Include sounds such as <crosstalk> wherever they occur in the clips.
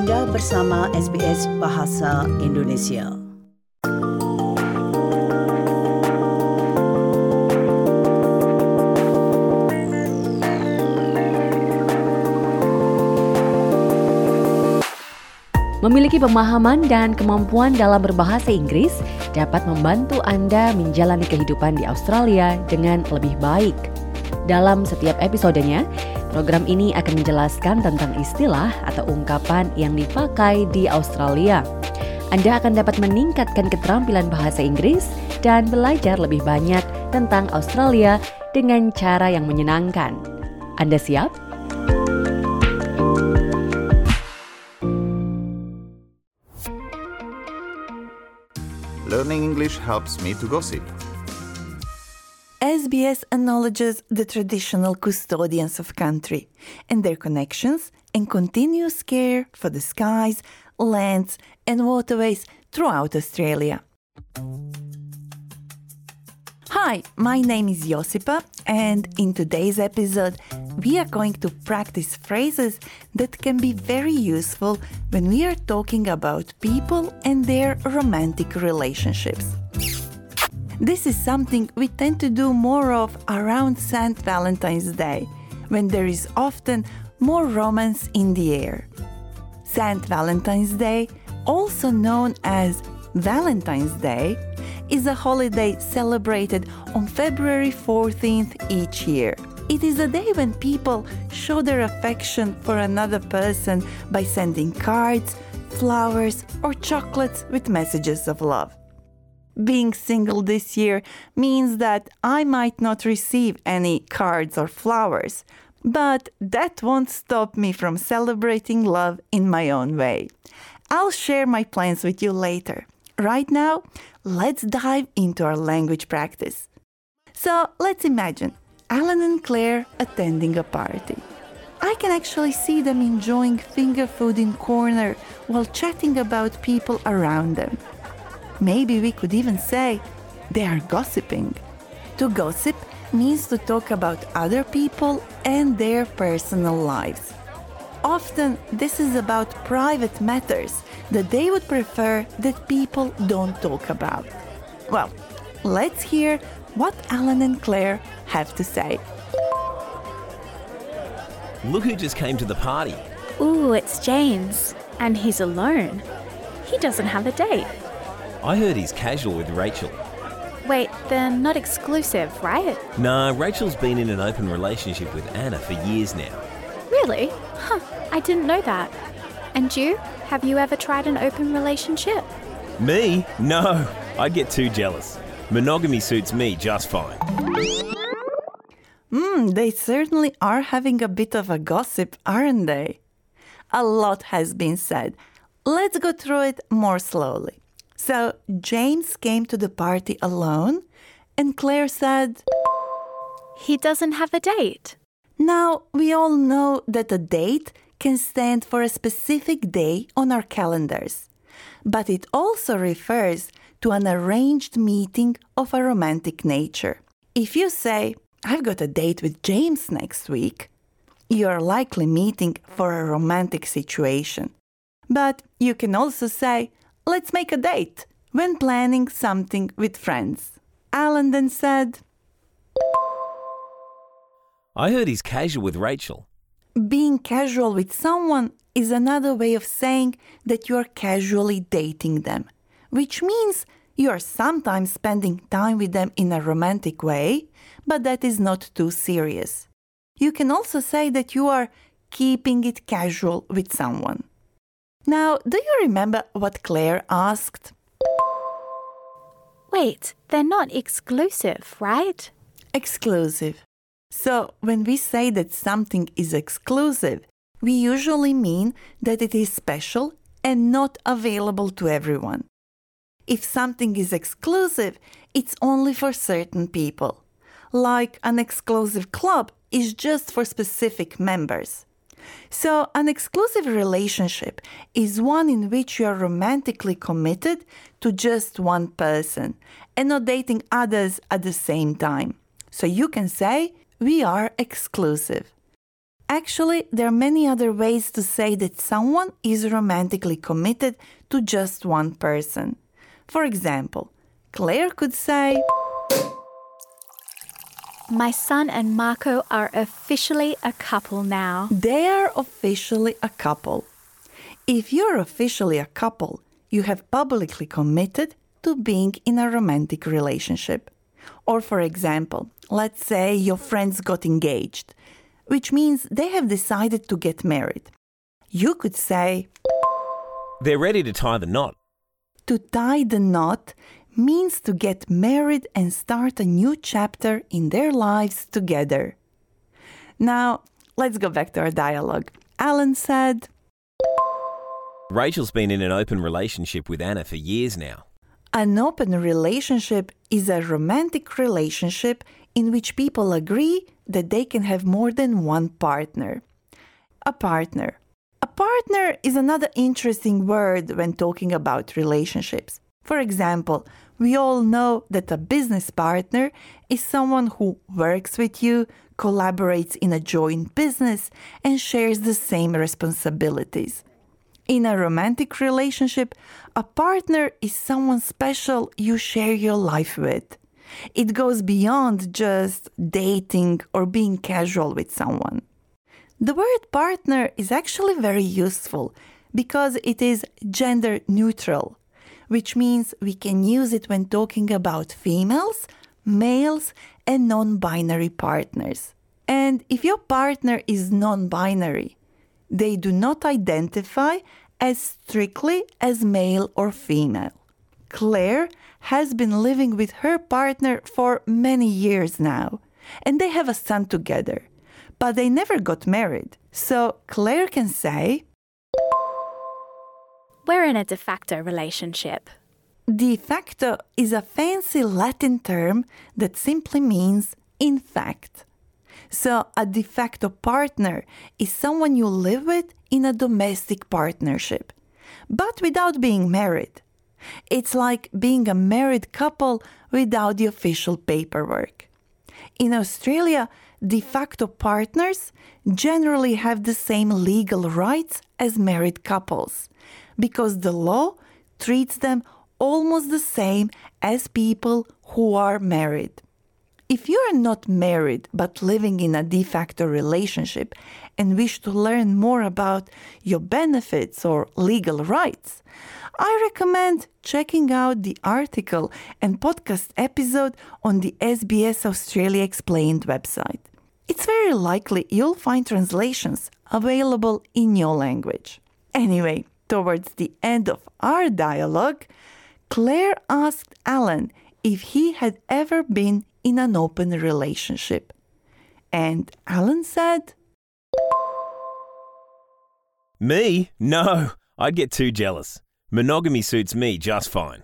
Anda bersama SBS Bahasa Indonesia. Memiliki pemahaman dan kemampuan dalam berbahasa Inggris dapat membantu Anda menjalani kehidupan di Australia dengan lebih baik. Dalam setiap episodenya, program ini akan menjelaskan tentang istilah atau ungkapan yang dipakai di Australia. Anda akan dapat meningkatkan keterampilan bahasa Inggris dan belajar lebih banyak tentang Australia dengan cara yang menyenangkan. Anda siap? Learning English helps me to gossip. SBS acknowledges the traditional custodians of country and their connections and continuous care for the skies, lands, and waterways throughout Australia. Hi, my name is Josipa, and in today's episode, we are going to practice phrases that can be very useful when we are talking about people and their romantic relationships. This is something we tend to do more of around St. Valentine's Day, when there is often more romance in the air. St. Valentine's Day, also known as Valentine's Day, is a holiday celebrated on February 14th each year. It is a day when people show their affection for another person by sending cards, flowers, or chocolates with messages of love. Being single this year means that I might not receive any cards or flowers, but that won't stop me from celebrating love in my own way. I'll share my plans with you later. Right now, let's dive into our language practice. So let's imagine Alan and Claire attending a party. I can actually see them enjoying finger food in corner while chatting about people around them. Maybe we could even say they are gossiping. To gossip means to talk about other people and their personal lives. Often, this is about private matters that they would prefer that people don't talk about. Well, let's hear what Alan and Claire have to say. Look who just came to the party. Ooh, it's James. And he's alone. He doesn't have a date. I heard he's casual with Rachel. Wait, they're not exclusive, right? Nah, Rachel's been in an open relationship with Anna for years now. Really? Huh, I didn't know that. And you? Have you ever tried an open relationship? Me? No, I'd get too jealous. Monogamy suits me just fine. Hmm, they certainly are having a bit of a gossip, aren't they? A lot has been said. Let's go through it more slowly. So, James came to the party alone, and Claire said, He doesn't have a date. Now, we all know that a date can stand for a specific day on our calendars, but it also refers to an arranged meeting of a romantic nature. If you say, I've got a date with James next week, you're likely meeting for a romantic situation. But you can also say, Let's make a date when planning something with friends. Alan then said, I heard he's casual with Rachel. Being casual with someone is another way of saying that you are casually dating them, which means you are sometimes spending time with them in a romantic way, but that is not too serious. You can also say that you are keeping it casual with someone. Now, do you remember what Claire asked? Wait, they're not exclusive, right? Exclusive. So, when we say that something is exclusive, we usually mean that it is special and not available to everyone. If something is exclusive, it's only for certain people. Like an exclusive club is just for specific members. So, an exclusive relationship is one in which you are romantically committed to just one person and not dating others at the same time. So, you can say, We are exclusive. Actually, there are many other ways to say that someone is romantically committed to just one person. For example, Claire could say, My son and Marco are officially a couple now. They are officially a couple. If you're officially a couple, you have publicly committed to being in a romantic relationship. Or, for example, let's say your friends got engaged, which means they have decided to get married. You could say, They're ready to tie the knot. To tie the knot means to get married and start a new chapter in their lives together. Now, let's go back to our dialogue. Alan said, Rachel's been in an open relationship with Anna for years now. An open relationship is a romantic relationship in which people agree that they can have more than one partner. A partner. A partner is another interesting word when talking about relationships. For example, we all know that a business partner is someone who works with you, collaborates in a joint business, and shares the same responsibilities. In a romantic relationship, a partner is someone special you share your life with. It goes beyond just dating or being casual with someone. The word partner is actually very useful because it is gender neutral, which means we can use it when talking about females, males, and non binary partners. And if your partner is non binary, they do not identify as strictly as male or female. Claire has been living with her partner for many years now, and they have a son together, but they never got married. So Claire can say, We're in a de facto relationship. De facto is a fancy Latin term that simply means in fact. So, a de facto partner is someone you live with in a domestic partnership, but without being married. It's like being a married couple without the official paperwork. In Australia, de facto partners generally have the same legal rights as married couples because the law treats them almost the same as people who are married. If you are not married but living in a de facto relationship and wish to learn more about your benefits or legal rights, I recommend checking out the article and podcast episode on the SBS Australia Explained website. It's very likely you'll find translations available in your language. Anyway, towards the end of our dialogue, Claire asked Alan if he had ever been in an open relationship. And Alan said, Me? No, I'd get too jealous. Monogamy suits me just fine.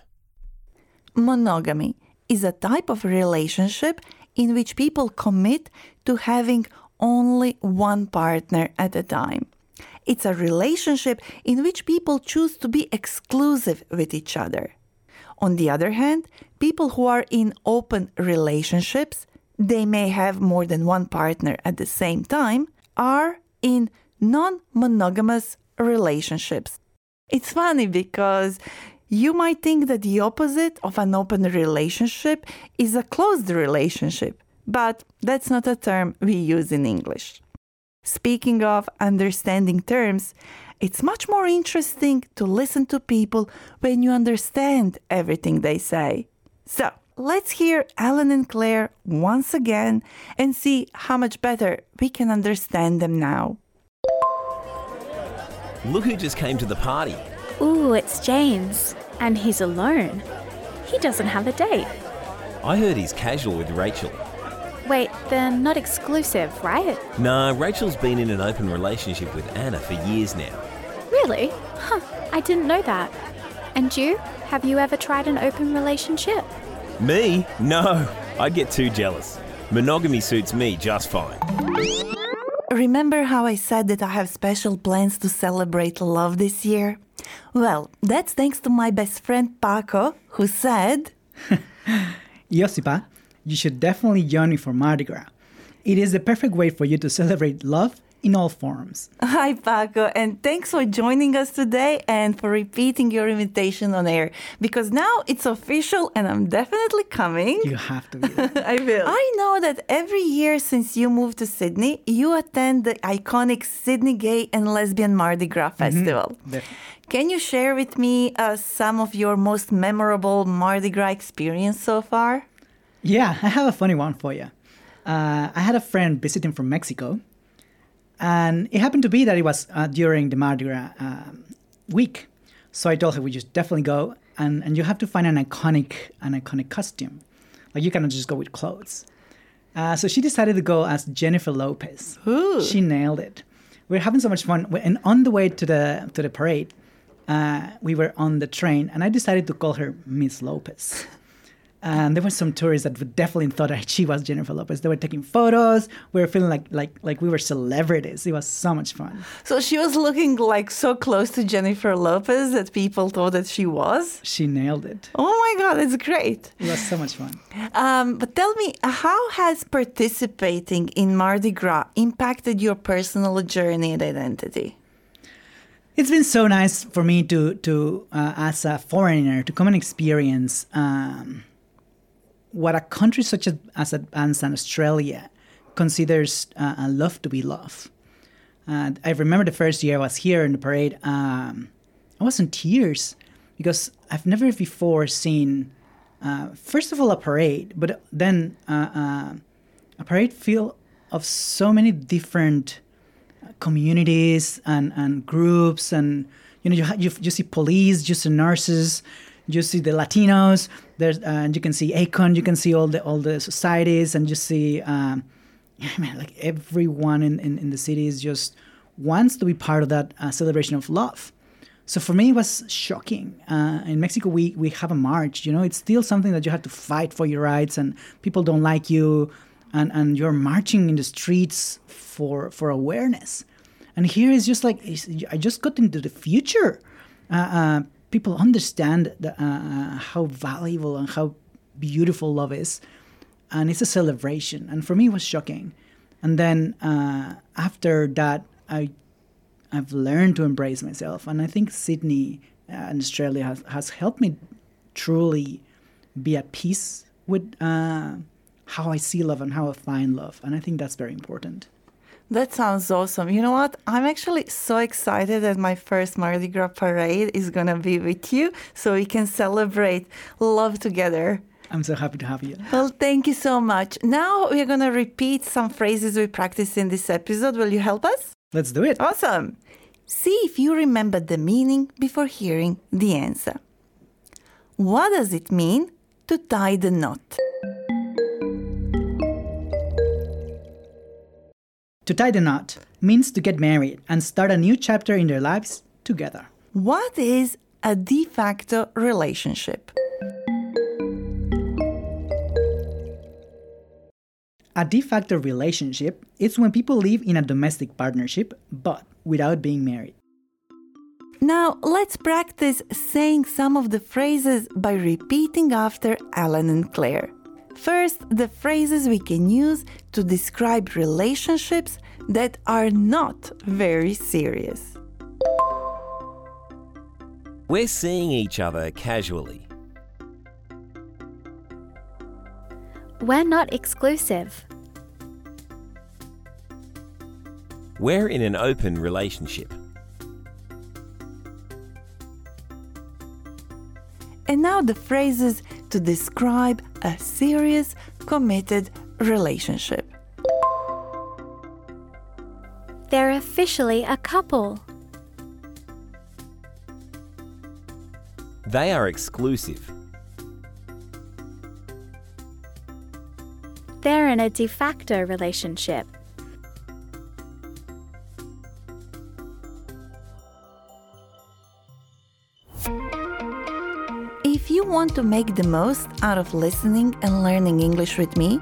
Monogamy is a type of relationship in which people commit to having only one partner at a time. It's a relationship in which people choose to be exclusive with each other. On the other hand, people who are in open relationships, they may have more than one partner at the same time, are in non monogamous relationships. It's funny because you might think that the opposite of an open relationship is a closed relationship, but that's not a term we use in English. Speaking of understanding terms, it's much more interesting to listen to people when you understand everything they say. So, let's hear Alan and Claire once again and see how much better we can understand them now. Look who just came to the party. Ooh, it's James. And he's alone. He doesn't have a date. I heard he's casual with Rachel. Wait, they're not exclusive, right? Nah, Rachel's been in an open relationship with Anna for years now. Really? Huh, I didn't know that. And you? Have you ever tried an open relationship? Me? No, I'd get too jealous. Monogamy suits me just fine. Remember how I said that I have special plans to celebrate love this year? Well, that's thanks to my best friend Paco, who said, <laughs> Josipa, you should definitely join me for Mardi Gras. It is the perfect way for you to celebrate love in all forms. Hi, Paco, and thanks for joining us today and for repeating your invitation on air because now it's official and I'm definitely coming. You have to be. there. <laughs> I will. I know that every year since you moved to Sydney, you attend the iconic Sydney Gay and Lesbian Mardi Gras Festival. Definitely. Can you share with me uh, some of your most memorable Mardi Gras experience so far? Yeah, I have a funny one for you. Uh, I had a friend visiting from Mexico, and it happened to be that it was uh, during the Mardi Gras um, week. So I told her we just definitely go, and, and you have to find an iconic an iconic costume. Like you cannot just go with clothes. Uh, so she decided to go as Jennifer Lopez. Ooh. She nailed it. We are having so much fun, and on the way to the to the parade, uh, we were on the train, and I decided to call her Miss Lopez. <laughs> And there were some tourists that definitely thought that she was Jennifer Lopez. They were taking photos. We were feeling like like like we were celebrities. It was so much fun. So she was looking like so close to Jennifer Lopez that people thought that she was. She nailed it. Oh my God, it's great. It was so much fun. Um, but tell me, how has participating in Mardi Gras impacted your personal journey and identity? It's been so nice for me to to uh, as a foreigner to come and experience um, what a country such as as, as Australia considers uh, a love to be love. And I remember the first year I was here in the parade. Um, I was in tears because I've never before seen, uh, first of all, a parade, but then uh, uh, a parade feel of so many different communities and, and groups and you know you, you, you see police you see nurses you see the latinos there's uh, and you can see ACON you can see all the all the societies and you see um, <laughs> I mean, like everyone in, in, in the city is just wants to be part of that uh, celebration of love. So for me it was shocking. Uh, in mexico we, we have a march you know? It's still something that you have to fight for your rights and people don't like you and, and you're marching in the streets for for awareness. And here is just like i just got into the future. Uh, uh, people understand the, uh, uh, how valuable and how beautiful love is and it's a celebration. And for me it was shocking. And then uh, after that i i've learned to embrace myself. And i think sydney uh, and australia has, has helped me truly be at peace with uh, how i see love and how i find love. And i think that's very important That sounds awesome. You know what? I'm actually so excited that my first Mardi Gras parade is going to be with you so we can celebrate love together. i'm so happy to have you Well, thank you so much. Now we're going to repeat some phrases we practiced in this episode. Will you help us? let's do it Awesome. See if you remember the meaning before hearing the answer. What does it mean to tie the knot? To tie the knot means to get married and start a new chapter in their lives together. What is a de facto relationship? A de facto relationship is when people live in a domestic partnership but without being married. Now, let's practice saying some of the phrases by repeating after Alan and Claire. First, the phrases we can use to describe relationships that are not very serious. We're seeing each other casually. We're not exclusive. We're in an open relationship. And now the phrases to describe a serious, committed relationship. They're officially a couple. They are exclusive. They're in a de facto relationship. Want to make the most out of listening and learning English with me,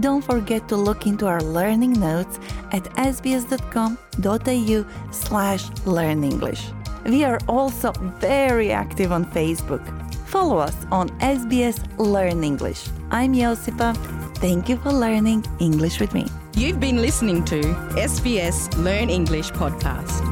don't forget to look into our learning notes at sbs.com.au slash learn English. We are also very active on Facebook. Follow us on SBS Learn English. I'm Josipa. Thank you for learning English with me. You've been listening to SBS Learn English podcast.